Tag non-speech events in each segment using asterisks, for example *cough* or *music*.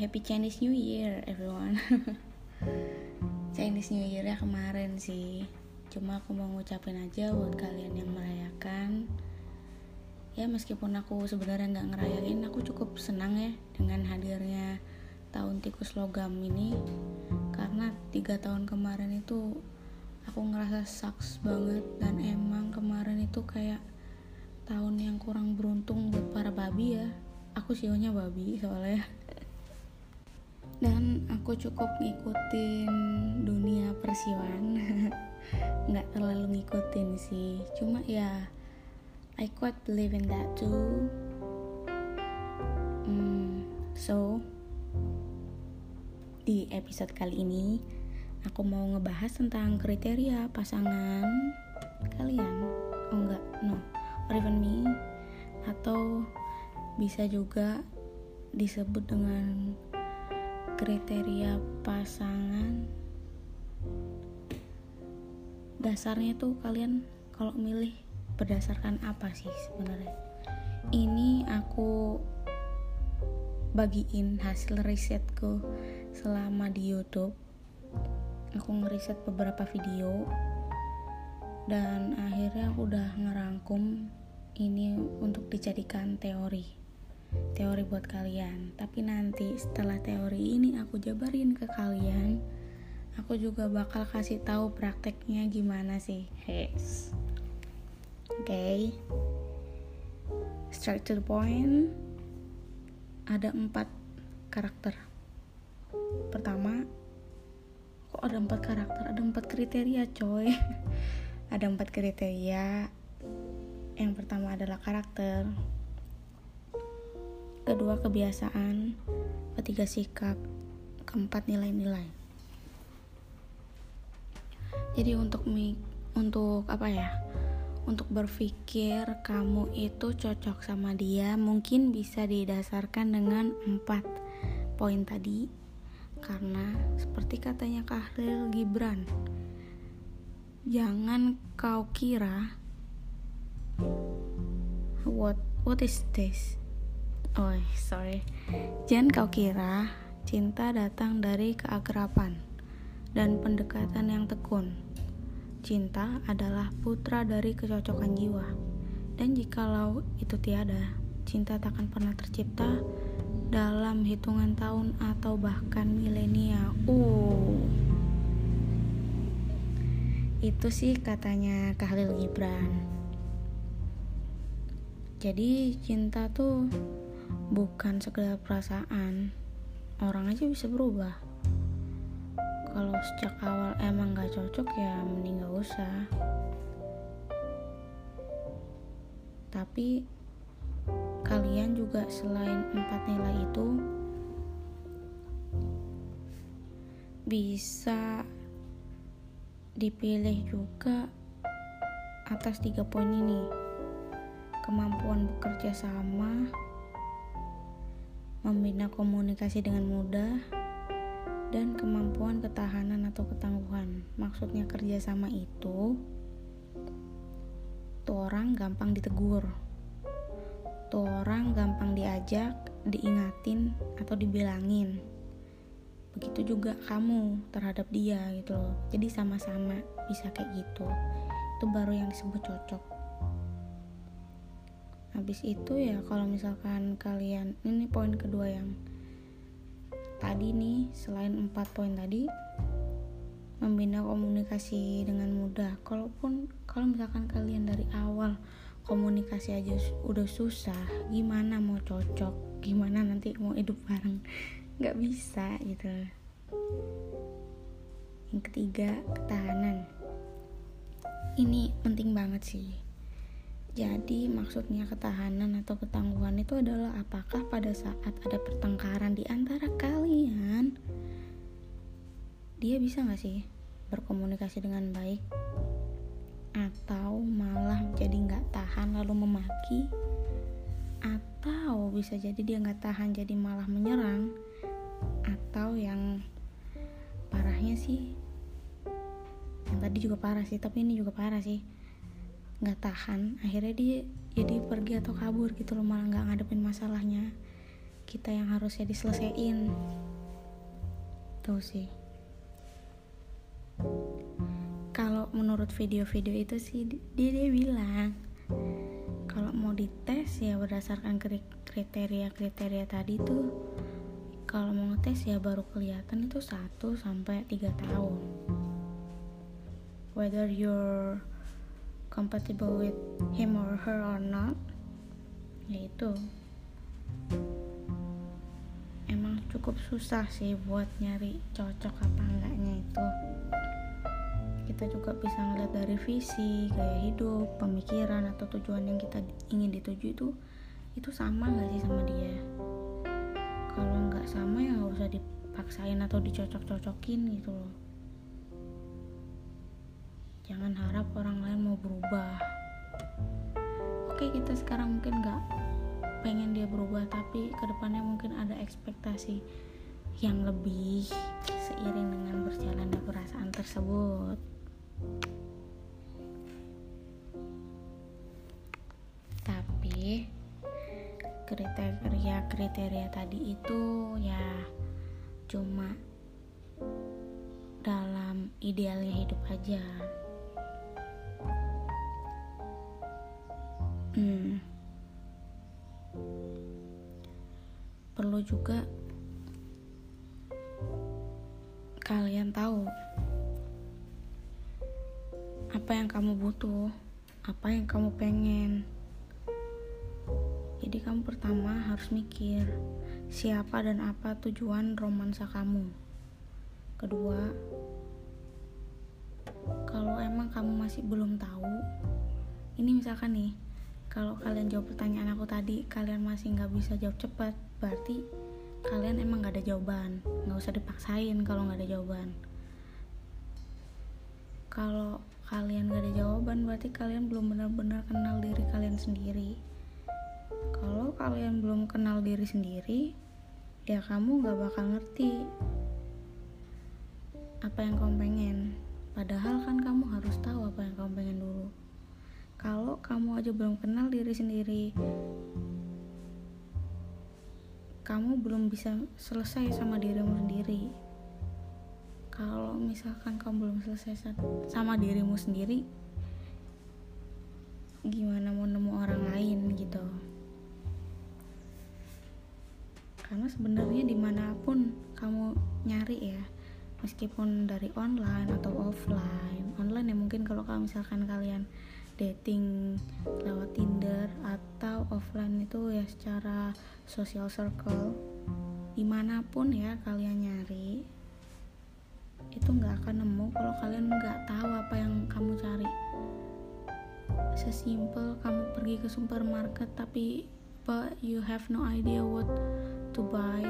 happy Chinese New Year everyone. *laughs* Chinese New Year ya kemarin sih. Cuma aku mau ngucapin aja buat kalian yang merayakan. Ya meskipun aku sebenarnya nggak ngerayain Aku cukup senang ya dengan hadirnya tahun tikus logam ini. Karena tiga tahun kemarin itu Aku ngerasa sucks banget Dan emang kemarin itu kayak tahun yang kurang beruntung buat para babi ya. Aku sionya babi soalnya *laughs* dan aku cukup ngikutin dunia persiwan *laughs* nggak terlalu ngikutin sih. Cuma ya I quite believe in that too. Hmm, so di episode kali ini aku mau ngebahas tentang kriteria pasangan kalian. Oh enggak no. Or even me. Atau bisa juga disebut dengan kriteria pasangan dasarnya tuh kalian kalau milih berdasarkan apa sih sebenarnya? Ini aku bagiin hasil risetku selama di YouTube. Aku ngeriset beberapa video dan akhirnya aku udah ngerangkum ini untuk dijadikan teori teori buat kalian. Tapi nanti setelah teori ini aku jabarin ke kalian aku juga bakal kasih tahu prakteknya gimana sih. Yes. oke okay. straight to the point. Ada empat karakter. Pertama kok ada empat karakter? Ada empat kriteria coy. *laughs* Ada empat kriteria. Yang pertama adalah karakter kedua kebiasaan, ketiga sikap, keempat nilai-nilai. Jadi untuk untuk apa ya? Untuk berpikir kamu itu cocok sama dia mungkin bisa didasarkan dengan empat poin tadi karena seperti katanya Kahlil Gibran jangan kau kira what what is this Oh, sorry. Jangan kau kira cinta datang dari keakraban dan pendekatan yang tekun. Cinta adalah putra dari kecocokan jiwa. Dan jikalau itu tiada, cinta takkan pernah tercipta dalam hitungan tahun atau bahkan milenia. Uh. Itu sih katanya Khalil Gibran. Jadi cinta tuh bukan sekedar perasaan. Orang aja bisa berubah. Kalau sejak awal emang gak cocok ya mending gak usah. Tapi kalian juga selain empat nilai itu bisa dipilih juga atas tiga poin ini. Kemampuan bekerja sama membina komunikasi dengan mudah, dan kemampuan ketahanan atau ketangguhan. Maksudnya kerjasama itu, tuh orang gampang ditegur, tuh orang gampang diajak, diingatin, atau dibilangin. Begitu juga kamu terhadap dia gitu loh. Jadi sama-sama bisa kayak gitu. Itu baru yang disebut cocok habis itu ya kalau misalkan kalian ini poin kedua yang tadi nih selain empat poin tadi membina komunikasi dengan mudah. Kalaupun kalau misalkan kalian dari awal komunikasi aja udah susah gimana mau cocok? Gimana nanti mau hidup bareng? Nggak bisa gitu. Yang ketiga ketahanan. Ini penting banget sih jadi maksudnya ketahanan atau ketangguhan itu adalah apakah pada saat ada pertengkaran di antara kalian dia bisa gak sih berkomunikasi dengan baik? Atau malah jadi nggak tahan lalu memaki? Atau bisa jadi dia nggak tahan jadi malah menyerang? Atau yang parahnya sih yang tadi juga parah sih tapi ini juga parah sih nggak tahan akhirnya dia jadi pergi atau kabur gitu loh malah nggak ngadepin masalahnya kita yang harusnya diselesaikan. Tuh sih. Kalau menurut video-video itu sih dia dia bilang kalau mau dites ya berdasarkan kriteria-kriteria tadi tuh kalau mau ngetes ya baru kelihatan itu 1 sampai 3 tahun. Whether you're compatible with him or her or not. Yaitu emang cukup susah sih buat nyari cocok apa enggaknya itu. Kita juga bisa ngeliat dari visi gaya hidup pemikiran atau tujuan yang kita ingin dituju itu itu sama gak sih sama dia? Kalau nggak sama ya nggak usah dipaksain atau dicocok-cocokin gitu loh jangan harap orang lain mau berubah. Oke kita sekarang mungkin nggak pengen dia berubah tapi ke depannya mungkin ada ekspektasi yang lebih seiring dengan berjalannya perasaan tersebut. Tapi kriteria-kriteria tadi itu ya cuma dalam idealnya hidup aja hmm. perlu juga kalian tahu apa yang kamu butuh apa yang kamu pengen jadi kamu pertama harus mikir siapa dan apa tujuan romansa kamu kedua kalau emang kamu masih belum tahu ini misalkan nih kalau kalian jawab pertanyaan aku tadi kalian masih nggak bisa jawab cepat berarti kalian emang nggak ada jawaban. Nggak usah dipaksain kalau nggak ada jawaban. Kalau kalian nggak ada jawaban berarti kalian belum benar-benar kenal diri kalian sendiri. Kalau kalian belum kenal diri sendiri ya kamu nggak bakal ngerti apa yang kamu pengen. Padahal kan kamu harus tahu apa yang kamu pengen dulu kalau kamu aja belum kenal diri sendiri kamu belum bisa selesai sama dirimu sendiri. Kalau misalkan kamu belum selesai sama dirimu sendiri gimana mau nemu orang lain gitu? Karena sebenarnya di mana pun kamu nyari ya meskipun dari online atau offline online ya mungkin kalau misalkan kalian dating lewat Tinder atau offline itu ya secara social circle di mana pun ya kalian nyari itu nggak akan nemu. Kalau kalian nggak tahu apa yang kamu cari sesimpel kamu pergi ke supermarket tapi but you have no idea what to buy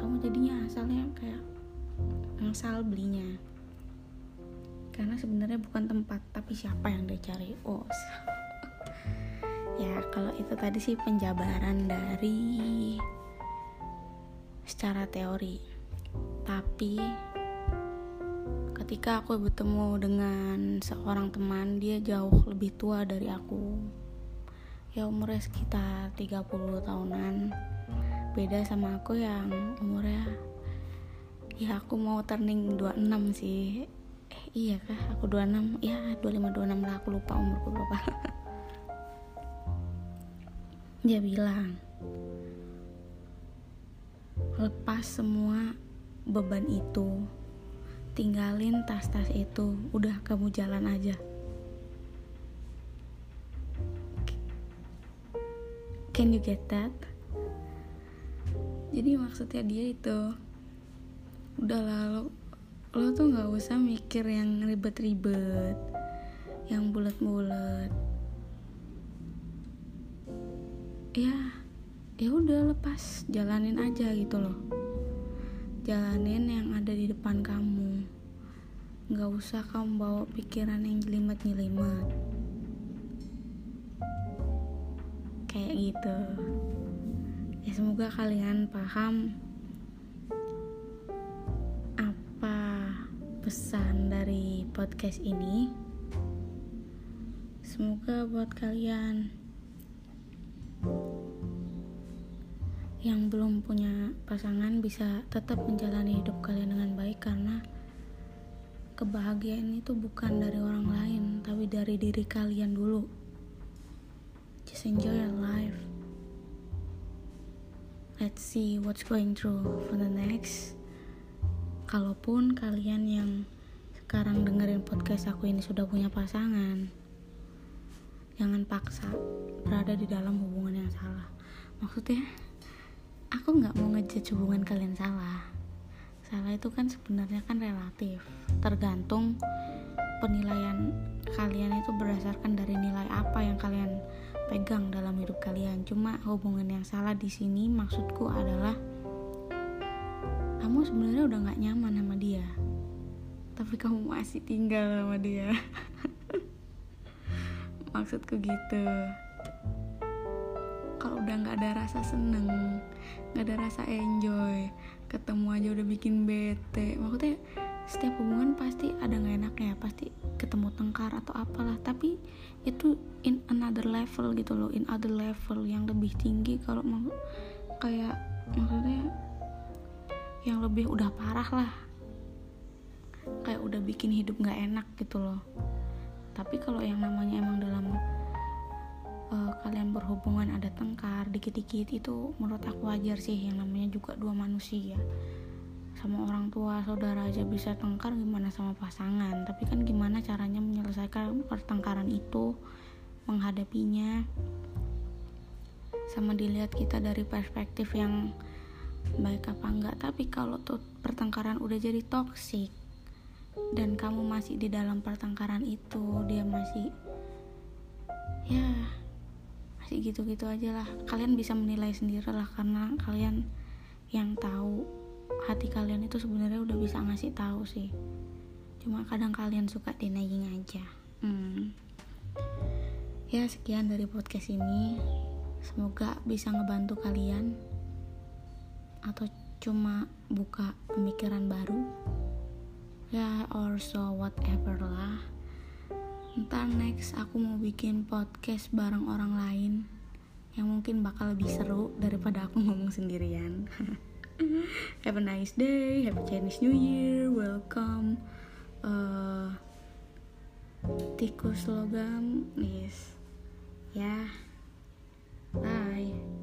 kamu jadinya asalnya kayak asal belinya karena sebenarnya bukan tempat tapi siapa yang dia cari? Oh *laughs* ya kalau itu tadi sih penjabaran dari secara teori. Tapi ketika aku bertemu dengan seorang teman dia jauh lebih tua dari aku. Ya umurnya sekitar 30 tahunan. Beda sama aku yang umurnya ya aku mau turning 26 sih iya kah? Aku 26 ya 25 26 lah. Aku lupa umurku berapa. *laughs* Dia bilang lepas semua beban itu tinggalin tas-tas itu. Udah kamu jalan aja. Can you get that? Jadi maksudnya dia itu udah lalu lo tuh nggak usah mikir yang ribet-ribet yang bulat-bulat. Ya ya udah lepas. Jalanin aja gitu loh. Jalanin yang ada di depan kamu. Nggak usah kamu bawa pikiran yang jelimet jelimet kayak gitu. Ya semoga kalian paham pesan dari podcast ini. Semoga buat kalian yang belum punya pasangan bisa tetap menjalani hidup kalian dengan baik karena kebahagiaan itu bukan dari orang lain tapi dari diri kalian dulu. Just enjoy your life. Let's see what's going through for the next kalaupun kalian yang sekarang dengerin podcast aku ini sudah punya pasangan jangan paksa berada di dalam hubungan yang salah. Maksudnya aku nggak mau ngejudge hubungan kalian salah. Salah itu kan sebenarnya kan relatif tergantung penilaian kalian itu berdasarkan dari nilai apa yang kalian pegang dalam hidup kalian. Cuma hubungan yang salah di sini maksudku adalah kamu sebenarnya udah nggak nyaman sama dia. Tapi kamu masih tinggal sama dia. *laughs* Maksudku gitu. Kalau udah nggak ada rasa seneng nggak ada rasa enjoy ketemu aja udah bikin bete. Maksudnya setiap hubungan pasti ada nggak enaknya pasti ketemu tengkar atau apalah. Tapi itu in another level gitu loh in other level yang lebih tinggi kalau mau kayak maksudnya yang lebih udah parah lah. Kayak udah bikin hidup nggak enak gitu loh. Tapi kalau yang namanya emang dalam uh, kalian berhubungan ada tengkar dikit-dikit itu menurut aku wajar sih. Yang namanya juga dua manusia. Sama orang tua saudara aja bisa tengkar gimana sama pasangan? Tapi kan gimana caranya menyelesaikan pertengkaran itu menghadapinya? Sama dilihat kita dari perspektif yang baik apa enggak tapi kalau tuh pertengkaran udah jadi toksik dan kamu masih di dalam pertengkaran itu dia masih ya masih gitu-gitu aja lah. Kalian bisa menilai sendiri lah karena kalian yang tahu hati kalian itu sebenarnya udah bisa ngasih tahu sih. Cuma kadang kalian suka denying aja. Hmm. ya sekian dari podcast ini. Semoga bisa ngebantu kalian atau cuma buka pemikiran baru? Ya or so whatever lah. Ntar next aku mau bikin podcast bareng orang lain yang mungkin bakal lebih seru daripada aku *laughs* ngomong sendirian. *laughs* Have a nice day happy Chinese New Year welcome. Uh, tikus logam yes. Ya yeah. bye